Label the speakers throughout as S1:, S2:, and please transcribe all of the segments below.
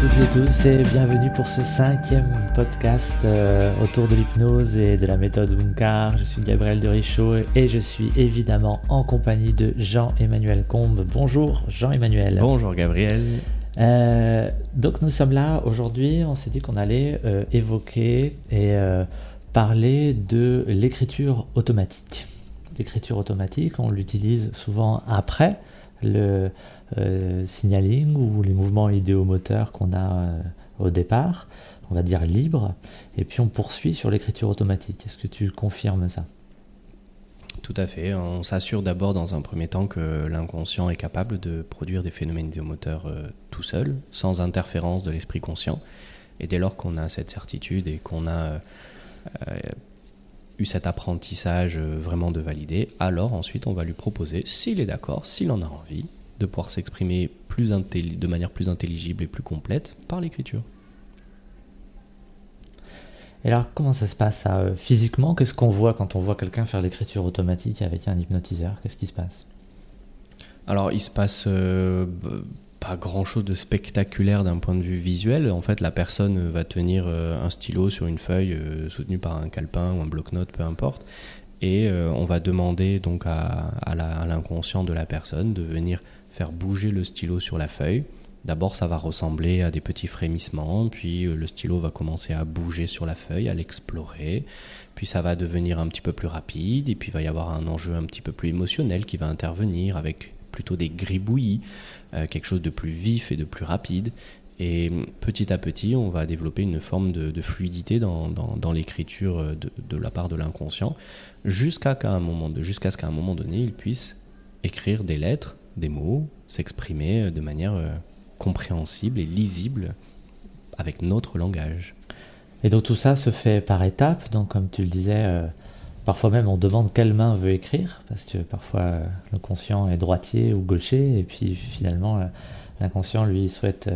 S1: Bonjour à toutes et tous et bienvenue pour ce cinquième podcast euh, autour de l'hypnose et de la méthode Wunkar. Je suis Gabriel de Richaud et je suis évidemment en compagnie de Jean-Emmanuel Combe. Bonjour Jean-Emmanuel.
S2: Bonjour Gabriel.
S1: Euh, donc nous sommes là aujourd'hui, on s'est dit qu'on allait euh, évoquer et parler de l'écriture automatique. L'écriture automatique, on l'utilise souvent après le euh, signaling ou les mouvements idéomoteurs qu'on a euh, au départ, on va dire libre, et puis on poursuit sur l'écriture automatique. Est-ce que tu confirmes ça?
S2: Tout à fait. On s'assure d'abord dans un premier temps que l'inconscient est capable de produire des phénomènes idéomoteurs euh, tout seul, sans interférence de l'esprit conscient. Et dès lors qu'on a cette certitude et qu'on a eu cet apprentissage vraiment de valider, alors ensuite on va lui proposer, s'il est d'accord, s'il en a envie, de pouvoir s'exprimer plus de manière plus intelligible et plus complète par l'écriture.
S1: Et alors, comment ça se passe euh, physiquement? Qu'est-ce qu'on voit quand on voit quelqu'un faire l'écriture automatique avec un hypnotiseur? Qu'est-ce qui se passe?
S2: Alors, il se passe euh, pas grand-chose de spectaculaire d'un point de vue visuel. En fait, la personne va tenir euh, un stylo sur une feuille soutenue par un calepin ou un bloc-notes, peu importe. Et on va demander donc à, à l'inconscient de la personne de venir faire bouger le stylo sur la feuille. D'abord, ça va ressembler à des petits frémissements, puis euh, le stylo va commencer à bouger sur la feuille, à l'explorer, puis ça va devenir un petit peu plus rapide, et puis il va y avoir un enjeu un petit peu plus émotionnel qui va intervenir avec plutôt des gribouillis, euh, quelque chose de plus vif et de plus rapide. Et petit à petit, on va développer une forme de, fluidité dans, l'écriture euh, de, la part de l'inconscient, jusqu'à jusqu'à ce qu'à un moment donné, il puisse écrire des lettres des mots, s'exprimer euh, de manière euh, compréhensible et lisible avec notre langage.
S1: Et donc tout ça se fait par étapes, donc comme tu le disais, euh, parfois même on demande quelle main veut écrire, parce que parfois le conscient est droitier ou gaucher, et puis finalement l'inconscient lui souhaite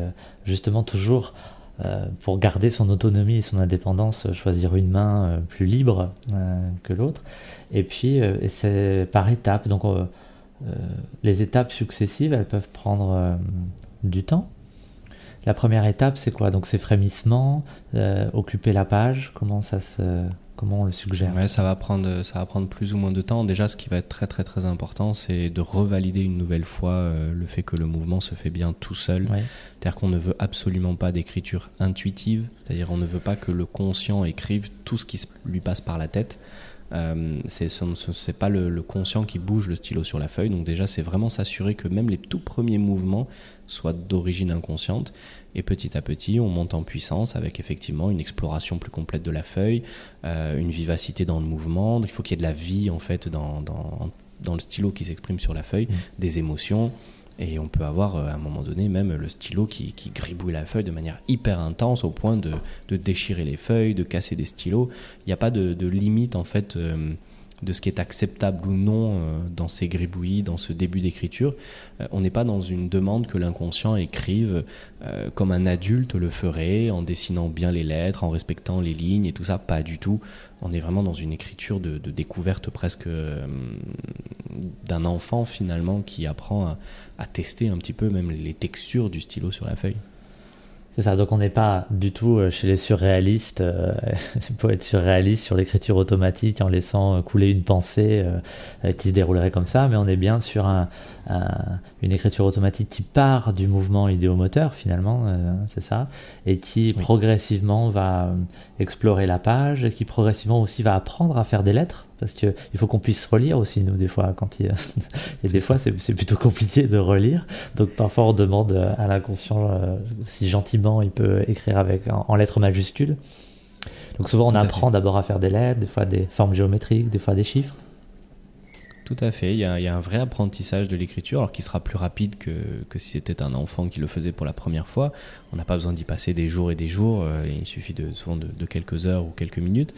S1: justement toujours, pour garder son autonomie et son indépendance, choisir une main plus libre que l'autre. Et puis c'est par étapes, donc euh, les étapes successives, elles peuvent prendre euh, du temps. La première étape, c'est quoi? Donc, c'est frémissement, euh, occuper la page. Comment ça se, comment on le suggère
S2: ça va prendre, ça va prendre plus ou moins de temps. Déjà, ce qui va être très très très important, c'est de revalider une nouvelle fois le fait que le mouvement se fait bien tout seul. C'est-à-dire qu'on ne veut absolument pas d'écriture intuitive. C'est-à-dire on ne veut pas que le conscient écrive tout ce qui lui passe par la tête. Euh, c'est pas le, conscient qui bouge le stylo sur la feuille. Donc déjà, c'est vraiment s'assurer que même les tout premiers mouvements soient d'origine inconsciente. Et petit à petit, on monte en puissance avec effectivement une exploration plus complète de la feuille, euh, une vivacité dans le mouvement. Il faut qu'il y ait de la vie en fait dans, dans, dans le stylo qui s'exprime sur la feuille, mmh. des émotions. Et on peut avoir euh, à un moment donné même le stylo qui, gribouille la feuille de manière hyper intense au point de, déchirer les feuilles, de casser des stylos. Il n'y a pas de, de, limite en fait. Euh, de ce qui est acceptable ou non euh, dans ces gribouillis, dans ce début d'écriture. Euh, on n'est pas dans une demande que l'inconscient écrive euh, comme un adulte le ferait, en dessinant bien les lettres, en respectant les lignes et tout ça, pas du tout. On est vraiment dans une écriture de, découverte presque d'un enfant finalement qui apprend à tester un petit peu même les textures du stylo sur la feuille.
S1: C'est ça, donc on n'est pas du tout euh, chez les surréalistes, euh, être surréaliste sur l'écriture automatique en laissant couler une pensée euh, qui se déroulerait comme ça, mais on est bien sur un, une écriture automatique qui part du mouvement idéomoteur finalement, c'est ça, et qui progressivement va explorer la page, et qui progressivement aussi va apprendre à faire des lettres, parce qu'il faut qu'on puisse relire aussi, nous, des fois, quand il... et des fois, c'est plutôt compliqué de relire. Donc, parfois, on demande à l'inconscient euh, si gentiment il peut écrire avec, en, lettres majuscules. Donc, souvent, on apprend d'abord à faire des lettres, des fois des formes géométriques, des fois des chiffres.
S2: Tout à fait, il y, a, un vrai apprentissage de l'écriture, alors qui sera plus rapide que, que si c'était un enfant qui le faisait pour la première fois. On n'a pas besoin d'y passer des jours et des jours, euh, il suffit souvent de, quelques heures ou quelques minutes.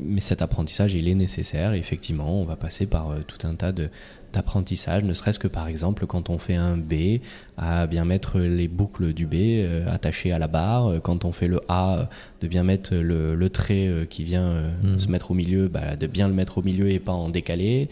S2: mais cet apprentissage, il est nécessaire. effectivement, on va passer par tout un tas de, d'apprentissage, ne serait-ce que par exemple quand on fait un B, à bien mettre les boucles du B euh, attachées à la barre, quand on fait le A, de bien mettre le, trait euh, qui vient euh, mhm. se mettre au milieu, bah, de bien le mettre au milieu et pas en décalé.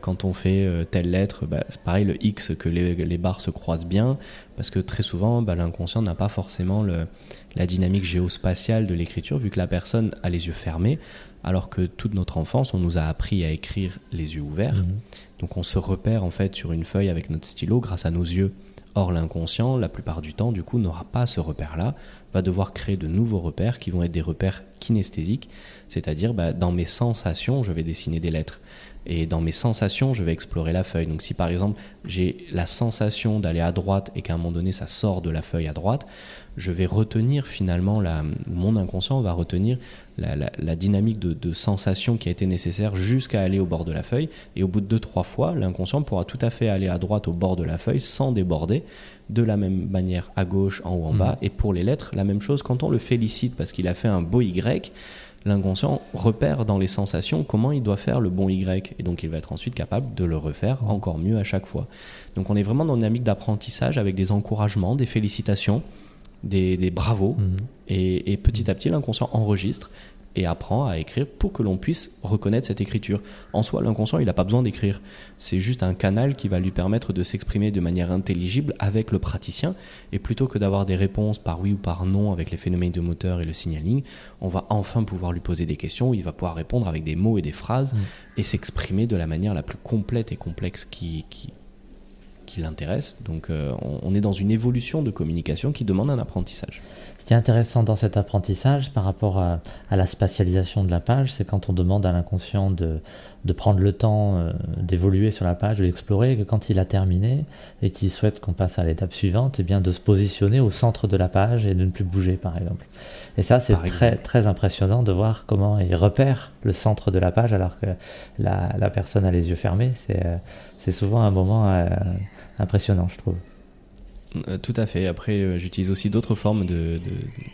S2: quand on fait telle lettre, bah, c'est pareil le X, que les, barres se croisent bien, parce que très souvent bah, l'inconscient n'a pas forcément le, la dynamique géospatiale de l'écriture, vu que la personne a les yeux fermés, alors que toute notre enfance, on nous a appris à écrire les yeux ouverts. Mhm. Donc on se repère en fait sur une feuille avec notre stylo grâce à nos yeux. Or l'inconscient, la plupart du temps, du coup, n'aura pas ce repère-là, va devoir créer de nouveaux repères qui vont être des repères kinesthésiques, c'est-à-dire bah, dans mes sensations, je vais dessiner des lettres. Et dans mes sensations, je vais explorer la feuille. Donc si par exemple j'ai la sensation d'aller à droite et qu'à un moment donné ça sort de la feuille à droite, je vais retenir finalement, la, mon inconscient va retenir la, dynamique de, sensation qui a été nécessaire jusqu'à aller au bord de la feuille. Et au bout de deux, trois fois, l'inconscient pourra tout à fait aller à droite au bord de la feuille sans déborder, de la même manière à gauche, en haut, en bas. Mm. Et pour les lettres, la même chose, quand on le félicite parce qu'il a fait un beau Y, l'inconscient repère dans les sensations comment il doit faire le bon Y. Et donc il va être ensuite capable de le refaire encore mieux à chaque fois. Donc on est vraiment dans une dynamique d'apprentissage avec des encouragements, des félicitations des, bravos, mhm. et, petit à petit l'inconscient enregistre et apprend à écrire pour que l'on puisse reconnaître cette écriture. En soi, l'inconscient, il n'a pas besoin d'écrire. C'est juste un canal qui va lui permettre de s'exprimer de manière intelligible avec le praticien. Et plutôt que d'avoir des réponses par oui ou par non avec les phénomènes de moteur et le signaling, on va enfin pouvoir lui poser des questions où il va pouvoir répondre avec des mots et des phrases mhm. et s'exprimer de la manière la plus complète et complexe qui, qui, qui l'intéresse. Donc euh, on, est dans une évolution de communication qui demande un apprentissage.
S1: Ce qui est intéressant dans cet apprentissage par rapport à, la spatialisation de la page, c'est quand on demande à l'inconscient de, de, prendre le temps euh, d'évoluer sur la page, de l'explorer, que quand il a terminé et qu'il souhaite qu'on passe à l'étape suivante, et eh bien de se positionner au centre de la page et de ne plus bouger par exemple. Et ça c'est très, très impressionnant de voir comment il repère le centre de la page alors que la, la personne a les yeux fermés. C'est euh, c'est souvent un moment euh, impressionnant, je trouve.
S2: Euh, tout à fait. Après, euh, j'utilise aussi d'autres formes de,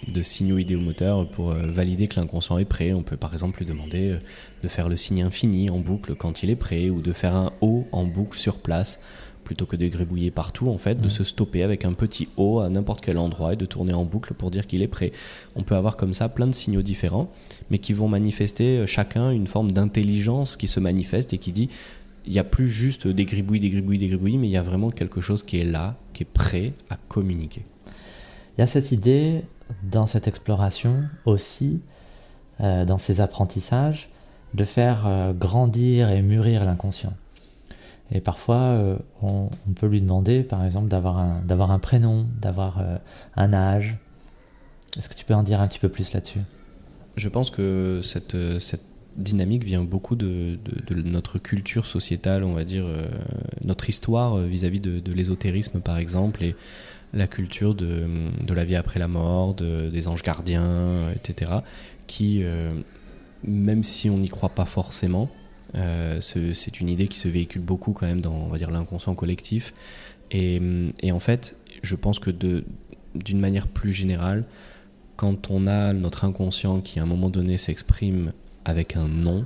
S2: de, signaux idéomoteurs pour valider que l'inconscient est prêt. On peut par exemple lui demander de faire le signe infini en boucle quand il est prêt, ou de faire un O en boucle sur place, plutôt que de gribouiller partout, en fait, de se stopper avec un petit O à n'importe quel endroit et de tourner en boucle pour dire qu'il est prêt. On peut avoir comme ça plein de signaux différents, mais qui vont manifester chacun une forme d'intelligence qui se manifeste et qui dit il n'y a plus juste des gribouilles, des gribouilles, des gribouilles, mais il y a vraiment quelque chose qui est là, qui est prêt à communiquer.
S1: Il y a cette idée dans cette exploration aussi, euh, dans ces apprentissages, de faire euh, grandir et mûrir l'inconscient. Et parfois, euh, on, peut lui demander, par exemple, d'avoir un, d'avoir un prénom, d'avoir un âge. Est-ce que tu peux en dire un petit peu plus là-dessus?
S2: Je pense que cette, cette dynamique vient beaucoup de, notre culture sociétale, on va dire, euh, notre histoire euh, vis-à-vis de, l'ésotérisme par exemple, et la culture de, la vie après la mort, des anges gardiens, etc., qui, euh, même si on n'y croit pas forcément, c'est une idée qui se véhicule beaucoup quand même dans, l'inconscient collectif. Et, en fait, je pense que d'une manière plus générale, quand on a notre inconscient qui à un moment donné s'exprime avec un nom,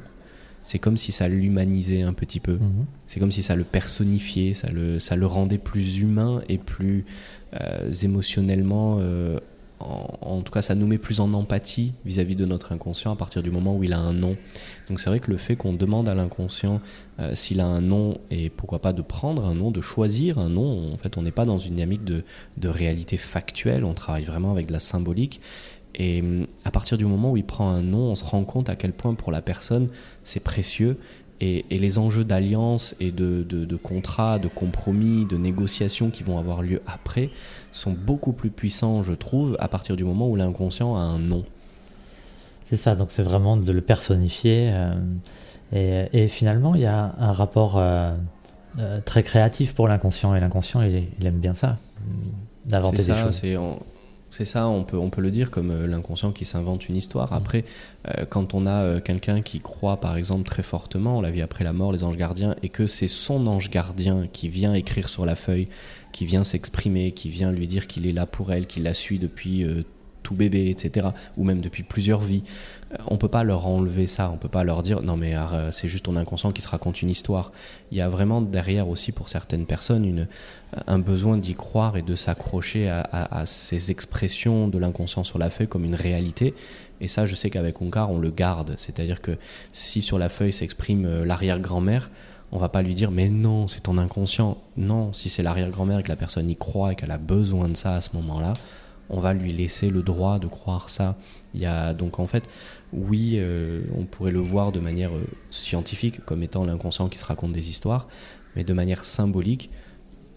S2: c'est comme si ça l'humanisait un petit peu. Mhm. C'est comme si ça le personnifiait, ça le, ça le rendait plus humain et plus euh, émotionnellement. Euh, en, tout cas, ça nous met plus en empathie vis-à-vis de notre inconscient à partir du moment où il a un nom. Donc c'est vrai que le fait qu'on demande à l'inconscient euh, s'il a un nom et pourquoi pas de prendre un nom, de choisir un nom, en fait on n'est pas dans une dynamique de, de réalité factuelle, on travaille vraiment avec de la symbolique. Et hum, à partir du moment où il prend un nom, on se rend compte à quel point pour la personne c'est précieux. Et, les enjeux d'alliance et de, de, contrat, de compromis, de négociation qui vont avoir lieu après sont beaucoup plus puissants, je trouve, à partir du moment où l'inconscient a un nom.
S1: C'est ça, donc c'est vraiment de le personnifier. Euh, et, finalement, il y a un rapport euh, euh, très créatif pour l'inconscient. Et l'inconscient, il, aime bien ça, d'inventer des choses.
S2: C'est ça, on peut, on peut le dire comme euh, l'inconscient qui s'invente une histoire. Mm. Après, euh, quand on a euh, quelqu'un qui croit, par exemple, très fortement, la vie après la mort, les anges gardiens, et que c'est son ange gardien qui vient écrire sur la feuille, qui vient s'exprimer, qui vient lui dire qu'il est là pour elle, qu'il la suit depuis bébé, etc., ou même depuis plusieurs vies, euh, on peut pas leur enlever ça, on peut pas leur dire non mais euh, c'est juste ton inconscient qui se raconte une histoire. Il y a vraiment derrière aussi pour certaines personnes une, un besoin d'y croire et de s'accrocher à, ces expressions de l'inconscient sur la feuille comme une réalité. Et ça, je sais qu'avec Onkar, on le garde. C'est-à-dire que si sur la feuille s'exprime euh, l'arrière-grand-mère, on va pas lui dire mais non, c'est ton inconscient. Non, si c'est l'arrière-grand-mère et que la personne y croit et qu'elle a besoin de ça à ce moment-là, on va lui laisser le droit de croire ça. Il y a donc en fait oui, euh, on pourrait le voir de manière euh, scientifique comme étant l'inconscient qui se raconte des histoires, mais de manière symbolique,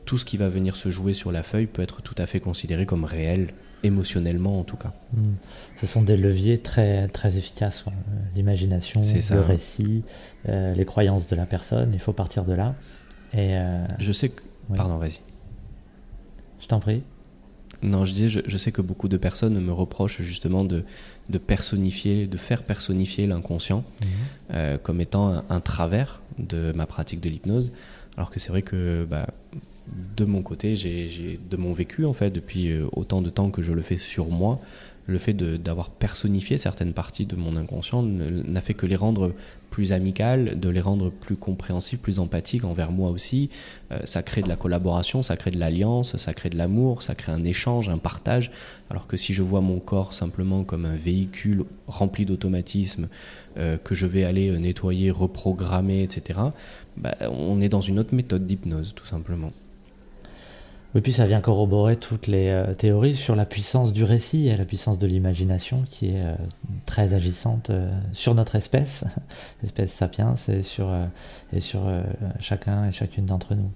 S2: tout ce qui va venir se jouer sur la feuille peut être tout à fait considéré comme réel, émotionnellement en tout cas.
S1: Hmm. Ce sont des leviers très, très efficaces, euh, l'imagination, le récit, les croyances de la personne, il faut partir de là. Et
S2: Je sais que... Pardon, vas-y.
S1: Je t'en prie.
S2: Non, je disais, je, sais que beaucoup de personnes me reprochent justement de, de personnifier, de faire personnifier l'inconscient mhm. euh, comme étant un, travers de ma pratique de l'hypnose. Alors que c'est vrai que bah, de mon côté, j'ai de mon vécu en fait depuis euh, autant de temps que je le fais sur moi, le fait d'avoir personnifié certaines parties de mon inconscient n'a fait que les rendre plus amicales, de les rendre plus compréhensives, plus empathiques envers moi aussi. Euh, ça crée de la collaboration, ça crée de l'alliance, ça crée de l'amour, ça crée un échange, un partage. Alors que si je vois mon corps simplement comme un véhicule rempli d'automatismes euh, que je vais aller nettoyer, reprogrammer, etc., bah, on est dans une autre méthode d'hypnose, tout simplement.
S1: Oui, puis ça vient corroborer toutes les euh, théories sur la puissance du récit et la puissance de l'imagination qui est euh, très agissante euh, sur notre espèce, l'espèce sapiens, et sur, et sur chacun et chacune d'entre nous.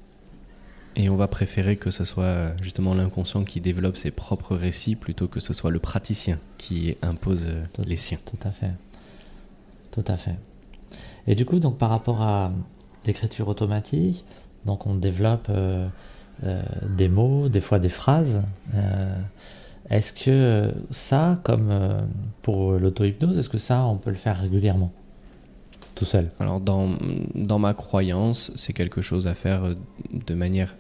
S2: Et on va préférer que ce soit justement l'inconscient qui développe ses propres récits plutôt que ce soit le praticien qui impose les siens.
S1: Tout à fait. Tout à fait. Et du coup, donc par rapport à l'écriture automatique, donc on développe des mots, des fois des phrases. Euh, est-ce que ça, comme euh, pour l'auto-hypnose, est-ce que ça, on peut le faire régulièrement tout seul?
S2: Alors dans, dans ma croyance, c'est quelque chose à faire de manière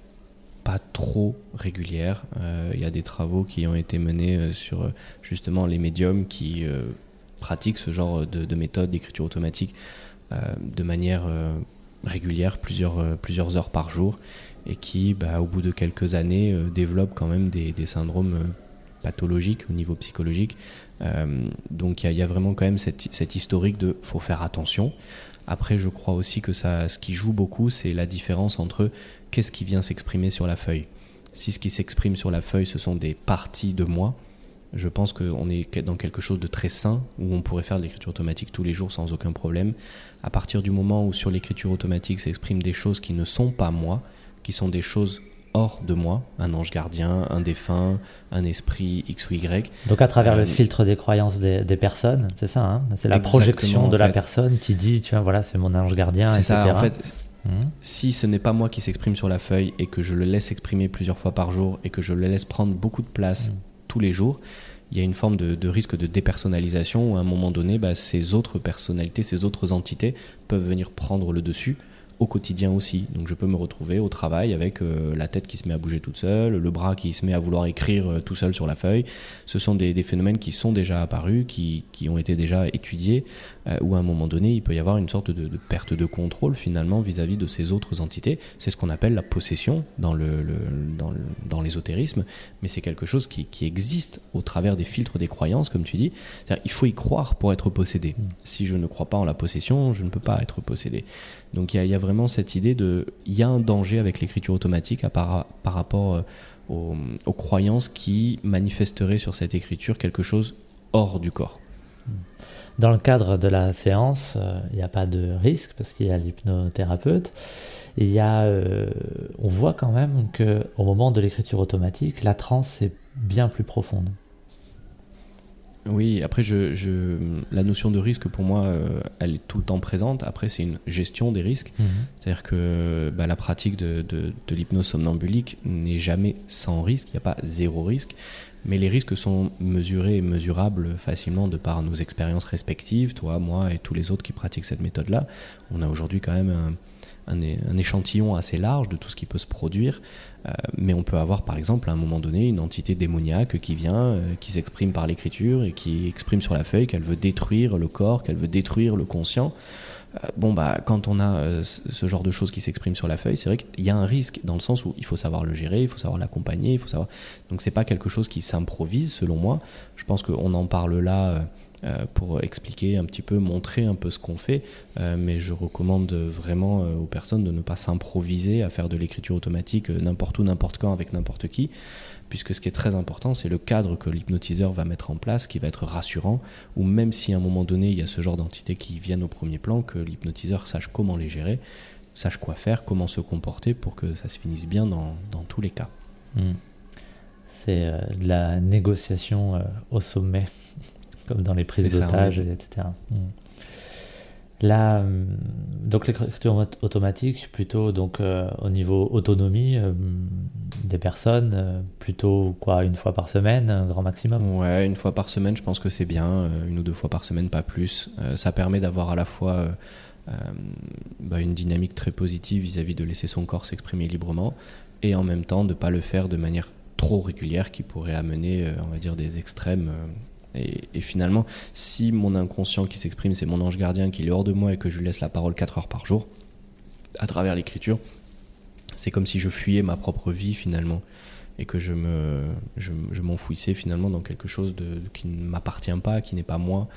S2: pas trop régulière. Il y a des travaux qui ont été menés sur justement les médiums qui pratiquent ce genre de, de méthode d'écriture automatique de manière régulière, plusieurs, plusieurs heures par jour et qui, bah, au bout de quelques années, euh, développe quand même des, syndromes euh, pathologiques au niveau psychologique. Euh, donc il y, a vraiment quand même cette, historique de faut faire attention. Après, je crois aussi que ce qui joue beaucoup, c'est la différence entre qu'est-ce qui vient s'exprimer sur la feuille. Si ce qui s'exprime sur la feuille, ce sont des parties de moi, je pense qu'on est dans quelque chose de très sain, où on pourrait faire de l'écriture automatique tous les jours sans aucun problème. À partir du moment où sur l'écriture automatique s'expriment des choses qui ne sont pas moi, qui sont des choses hors de moi, un ange gardien, un défunt, un esprit X ou Y.
S1: Donc à travers le euh, filtre des croyances des, personnes, c'est ça, hein c'est la projection de la personne qui dit, tu vois, voilà, c'est mon ange gardien,
S2: C'est ça, en fait. Mmh. Si ce n'est pas moi qui s'exprime sur la feuille et que je le laisse exprimer plusieurs fois par jour et que je le laisse prendre beaucoup de place mmh. tous les jours, il y a une forme de, risque de dépersonnalisation où à un moment donné, bah, ces autres personnalités, ces autres entités peuvent venir prendre le dessus au quotidien aussi. Donc je peux me retrouver au travail avec euh, la tête qui se met à bouger toute seule, le bras qui se met à vouloir écrire euh, tout seul sur la feuille. Ce sont des, phénomènes qui sont déjà apparus, qui, qui ont été déjà étudiés, euh, où à un moment donné, il peut y avoir une sorte de, perte de contrôle finalement vis-à-vis de ces autres entités. C'est ce qu'on appelle la possession dans, le, dans, dans l'ésotérisme, mais c'est quelque chose qui, qui, existe au travers des filtres des croyances, comme tu dis. Il faut y croire pour être possédé. Si je ne crois pas en la possession, je ne peux pas être possédé. Donc il y, a vraiment cette idée de, il y a un danger avec l'écriture automatique par, par rapport euh, aux, croyances qui manifesteraient sur cette écriture quelque chose hors du corps.
S1: Dans le cadre de la séance, euh, il n'y a pas de risque parce qu'il y a l'hypnothérapeute. Il y a, euh, on voit quand même que au moment de l'écriture automatique, la transe est bien plus profonde.
S2: Oui, après, je, la notion de risque, pour moi, euh, elle est tout le temps présente. Après, c'est une gestion des risques. Mhm. C'est-à-dire que bah, la pratique de, de, l'hypnose somnambulique n'est jamais sans risque. Il n'y a pas zéro risque. Mais les risques sont mesurés et mesurables facilement de par nos expériences respectives, toi, moi et tous les autres qui pratiquent cette méthode-là. On a aujourd'hui quand même un, échantillon assez large de tout ce qui peut se produire. Euh, mais on peut avoir par exemple à un moment donné une entité démoniaque qui vient, euh, qui s'exprime par l'écriture et qui exprime sur la feuille qu'elle veut détruire le corps, qu'elle veut détruire le conscient. Euh, bon bah quand on a ce genre de choses qui s'expriment sur la feuille, c'est vrai qu'il y a un risque dans le sens où il faut savoir le gérer, il faut savoir l'accompagner, il faut savoir. Donc c'est pas quelque chose qui s'improvise selon moi. Je pense qu'on en parle là pour expliquer un petit peu, montrer un peu ce qu'on fait. Euh, mais je recommande vraiment euh, aux personnes de ne pas s'improviser à faire de l'écriture automatique n'importe où, n'importe quand, avec n'importe qui puisque ce qui est très important, c'est le cadre que l'hypnotiseur va mettre en place, qui va être rassurant, ou même si à un moment donné, il y a ce genre d'entités qui viennent au premier plan, que l'hypnotiseur sache comment les gérer, sache quoi faire, comment se comporter pour que ça se finisse bien dans, dans tous les cas. Hmm.
S1: C'est de la négociation au sommet comme dans les prises d'otages, etc. Hmm. Là, hmm, donc l'écriture automatique, plutôt donc euh, au niveau autonomie euh, des personnes, euh, plutôt quoi, une fois par semaine, un grand maximum?
S2: Ouais, une fois par semaine, je pense que c'est bien, une ou deux fois par semaine, pas plus. ça permet d'avoir à la fois bah, une dynamique très positive vis-à-vis -vis de laisser son corps s'exprimer librement, et en même temps de pas le faire de manière trop régulière qui pourrait amener, on va dire, des extrêmes et, finalement, si mon inconscient qui s'exprime, c'est mon ange gardien qui est hors de moi et que je lui laisse la parole 4 heures par jour, à travers l'écriture, c'est comme si je fuyais ma propre vie finalement et que je me je, m'enfouissais finalement dans quelque chose qui ne m'appartient pas, qui n'est pas moi,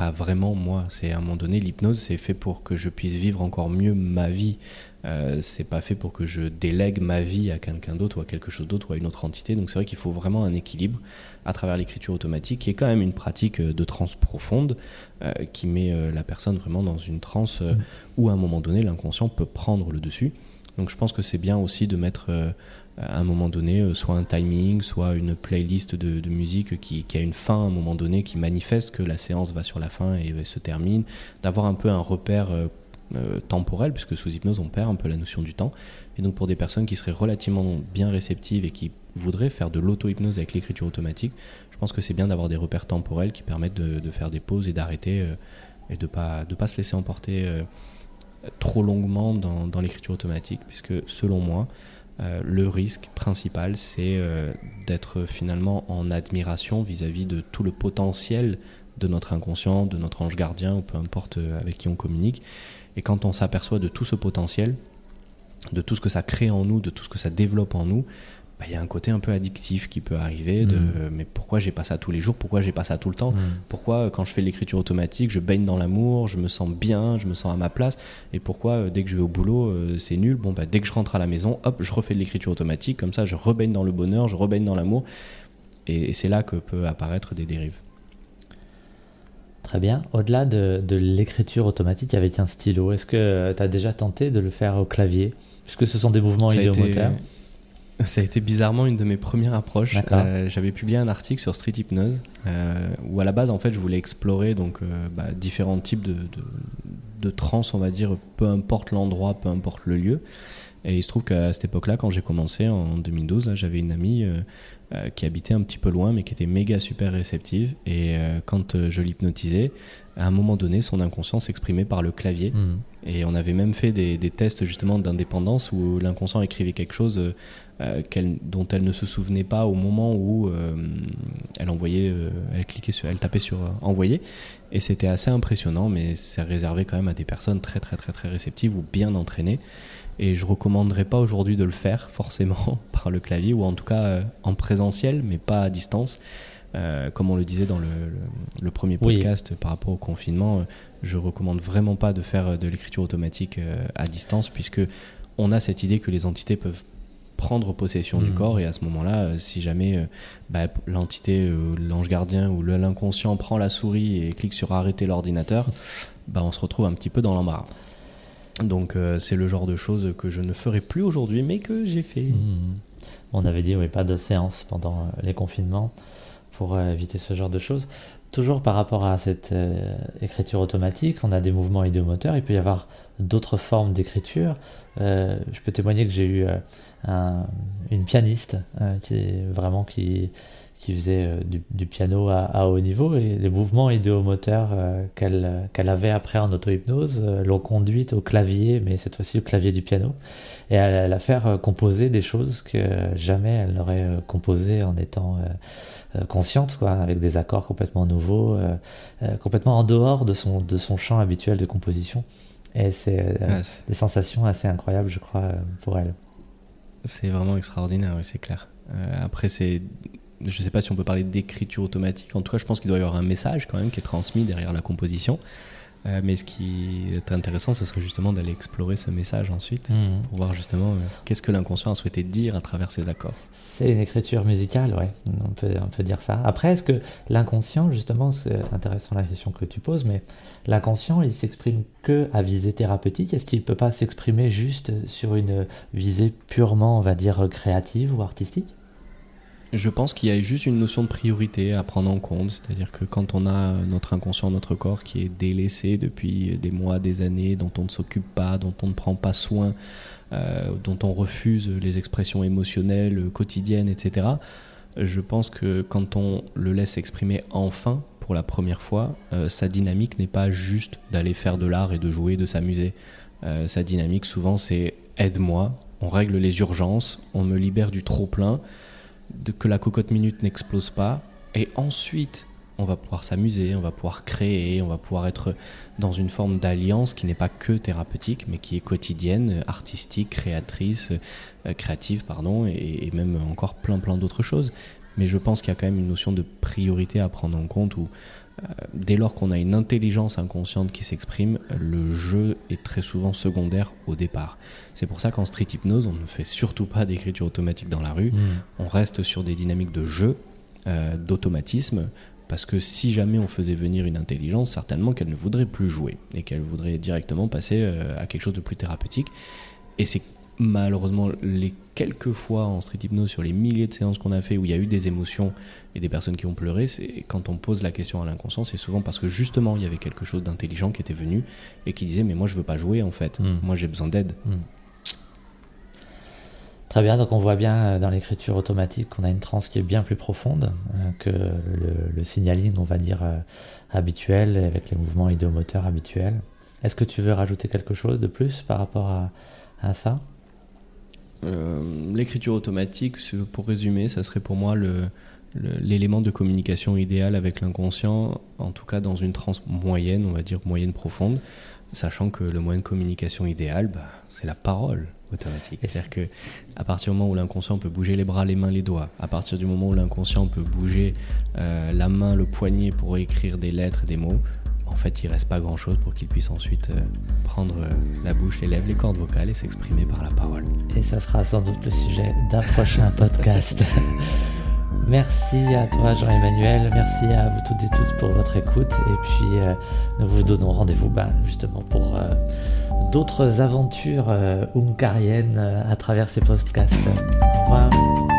S2: pas vraiment moi. C'est à un moment donné l'hypnose, c'est fait pour que je puisse vivre encore mieux ma vie. Euh, c'est pas fait pour que je délègue ma vie à quelqu'un d'autre ou à quelque chose d'autre ou à une autre entité. Donc c'est vrai qu'il faut vraiment un équilibre à travers l'écriture automatique, qui est quand même une pratique euh, de transe profonde, euh, qui met euh, la personne vraiment dans une transe mm. où à un moment donné l'inconscient peut prendre le dessus. Donc je pense que c'est bien aussi de mettre à un moment donné soit un timing, soit une playlist de, musique qui, a une fin à un moment donné, qui manifeste que la séance va sur la fin et se termine, d'avoir un peu un repère euh, temporel, puisque sous hypnose on perd un peu la notion du temps. Et donc pour des personnes qui seraient relativement bien réceptives et qui voudraient faire de l'auto-hypnose avec l'écriture automatique, je pense que c'est bien d'avoir des repères temporels qui permettent de, faire des pauses et d'arrêter euh, et de ne pas, de pas se laisser emporter euh, trop longuement dans l'écriture automatique, puisque selon moi, le risque principal, c'est d'être finalement en admiration vis-à-vis -vis de tout le potentiel de notre inconscient, de notre ange gardien, ou peu importe avec qui on communique, et quand on s'aperçoit de tout ce potentiel, de tout ce que ça crée en nous, de tout ce que ça développe en nous, bah, il y a un côté un peu addictif qui peut arriver de mm. mais pourquoi j'ai pas ça tous les jours? Pourquoi j'ai pas ça tout le temps? Mm. pourquoi quand je fais l'écriture automatique je baigne dans l'amour je me sens bien je me sens à ma place? Et pourquoi euh, dès que je vais au boulot euh, c'est nul? Bon bah dès que je rentre à la maison hop je refais de l'écriture automatique. Comme ça je rebaigne dans le bonheur je rebaigne dans l'amour. Et c'est là que peut apparaître des dérives.
S1: Très bien. Au-delà de, l'écriture automatique avec un stylo, est-ce que tu as déjà tenté de le faire au clavier? Puisque ce sont des mouvements idéomoteurs.
S2: Ça a été bizarrement une de mes premières approches. Euh, j'avais publié un article sur Street Hypnose euh, où à la base en fait je voulais explorer donc euh, bah, différents types de, de, de trans, on va dire, peu importe l'endroit, peu importe le lieu. Et il se trouve qu'à cette époque-là, quand j'ai commencé en 2012, j'avais une amie euh, qui habitait un petit peu loin, mais qui était méga super réceptive. Et euh, quand je l'hypnotisais, à un moment donné, son inconscient s'exprimait par le clavier. Mmh. Et on avait même fait des, tests justement d'indépendance où l'inconscient écrivait quelque chose dont elle ne se souvenait pas au moment où elle envoyait, elle cliquait sur, elle tapait sur envoyer. Et c'était assez impressionnant, mais c'est réservé quand même à des personnes très très très très réceptives ou bien entraînées. Et je recommanderais pas aujourd'hui de le faire forcément par le clavier ou en tout cas euh, en présentiel, mais pas à distance. Euh, comme on le disait dans le, le, premier podcast par rapport au confinement, euh, je recommande vraiment pas de faire de l'écriture automatique à distance puisque on a cette idée que les entités peuvent prendre possession du mmh. corps et à ce moment-là, si jamais bah, l'entité, l'ange gardien ou l'inconscient prend la souris et clique sur arrêter l'ordinateur, bah, on se retrouve un petit peu dans l'embarras. Donc euh, c'est le genre de choses que je ne ferai plus aujourd'hui, mais que j'ai fait. Mmh.
S1: On avait dit oui, pas de séance pendant euh, les confinements euh, éviter ce genre de choses. Toujours par rapport à cette écriture automatique, on a des mouvements idéomoteurs. Il peut y avoir d'autres formes d'écriture. je peux témoigner que j'ai eu une pianiste qui vraiment qui qui faisait euh, du, piano à, haut niveau et les mouvements idéomoteurs euh, qu'elle qu'elle avait après en auto-hypnose euh, l'ont conduite au clavier, mais cette fois-ci au clavier du piano, et à, la faire composer des choses que jamais elle n'aurait composées en étant consciente, quoi, avec des accords complètement nouveaux, complètement en dehors de son, de son champ habituel de composition. Et c'est des sensations assez incroyables, je crois, pour elle.
S2: C'est vraiment extraordinaire, oui, c'est clair. après, c'est je ne sais pas si on peut parler d'écriture automatique. En tout cas, je pense qu'il doit y avoir un message quand même qui est transmis derrière la composition. Euh, mais ce qui est intéressant, ce serait justement d'aller explorer ce message ensuite mmh. pour voir justement euh, qu'est-ce que l'inconscient a souhaité dire à travers ces accords.
S1: C'est une écriture musicale, ouais, on peut, on peut dire ça. Après, est-ce que l'inconscient, justement, c'est intéressant la question que tu poses, mais l'inconscient, il s'exprime que à visée thérapeutique? Est-ce qu'il ne peut pas s'exprimer juste sur une visée purement, on va dire, créative ou artistique?
S2: Je pense qu'il y a juste une notion de priorité à prendre en compte, c'est-à-dire que quand on a notre inconscient, notre corps qui est délaissé depuis des mois, des années, dont on ne s'occupe pas, dont on ne prend pas soin, euh, dont on refuse les expressions émotionnelles quotidiennes, etc., je pense que quand on le laisse exprimer enfin pour la première fois, euh, sa dynamique n'est pas juste d'aller faire de l'art et de jouer, de s'amuser. Euh, sa dynamique souvent c'est aide-moi, on règle les urgences, on me libère du trop plein que la cocotte minute n'explose pas. Et ensuite, on va pouvoir s'amuser, on va pouvoir créer, on va pouvoir être dans une forme d'alliance qui n'est pas que thérapeutique, mais qui est quotidienne, artistique, créatrice, euh, créative, pardon, et, même encore plein plein d'autres choses. Mais je pense qu'il y a quand même une notion de priorité à prendre en compte dès lors qu'on a une intelligence inconsciente qui s'exprime, le jeu est très souvent secondaire au départ. C'est pour ça qu'en street hypnose, on ne fait surtout pas d'écriture automatique dans la rue. Hmm. On reste sur des dynamiques de jeu, euh, d'automatisme, parce que si jamais on faisait venir une intelligence, certainement qu'elle ne voudrait plus jouer et qu'elle voudrait directement passer euh, à quelque chose de plus thérapeutique. Et c'est malheureusement, les quelques fois en street hypnose sur les milliers de séances qu'on a fait où il y a eu des émotions et des personnes qui ont pleuré, c'est quand on pose la question à l'inconscient, c'est souvent parce que justement il y avait quelque chose d'intelligent qui était venu et qui disait mais moi je veux pas jouer en fait, hmm. moi j'ai besoin d'aide. Hmm.
S1: Très bien, donc on voit bien euh, dans l'écriture automatique qu'on a une transe qui est bien plus profonde euh, que le, signaling, on va dire, euh, habituel, avec les mouvements idéomoteurs habituels. Est-ce que tu veux rajouter quelque chose de plus par rapport à ça?
S2: L'écriture automatique, pour résumer, ça serait pour moi l'élément de communication idéal avec l'inconscient, en tout cas dans une transe moyenne, on va dire moyenne profonde, sachant que le moyen de communication idéal, bah, c'est la parole automatique. C'est-à-dire que à partir du moment où l'inconscient peut bouger les bras, les mains, les doigts, à partir du moment où l'inconscient peut bouger euh, la main, le poignet pour écrire des lettres, des mots, en fait, il reste pas grand-chose pour qu'il puisse ensuite euh, prendre euh, la bouche, les lèvres, les cordes vocales et s'exprimer par la parole.
S1: Et ça sera sans doute le sujet d'un prochain podcast. Merci à toi Jean-Emmanuel, merci à vous toutes et tous pour votre écoute et puis euh, nous vous donnons rendez-vous ben, justement pour d'autres aventures ungariennes à travers ces podcasts. Au revoir.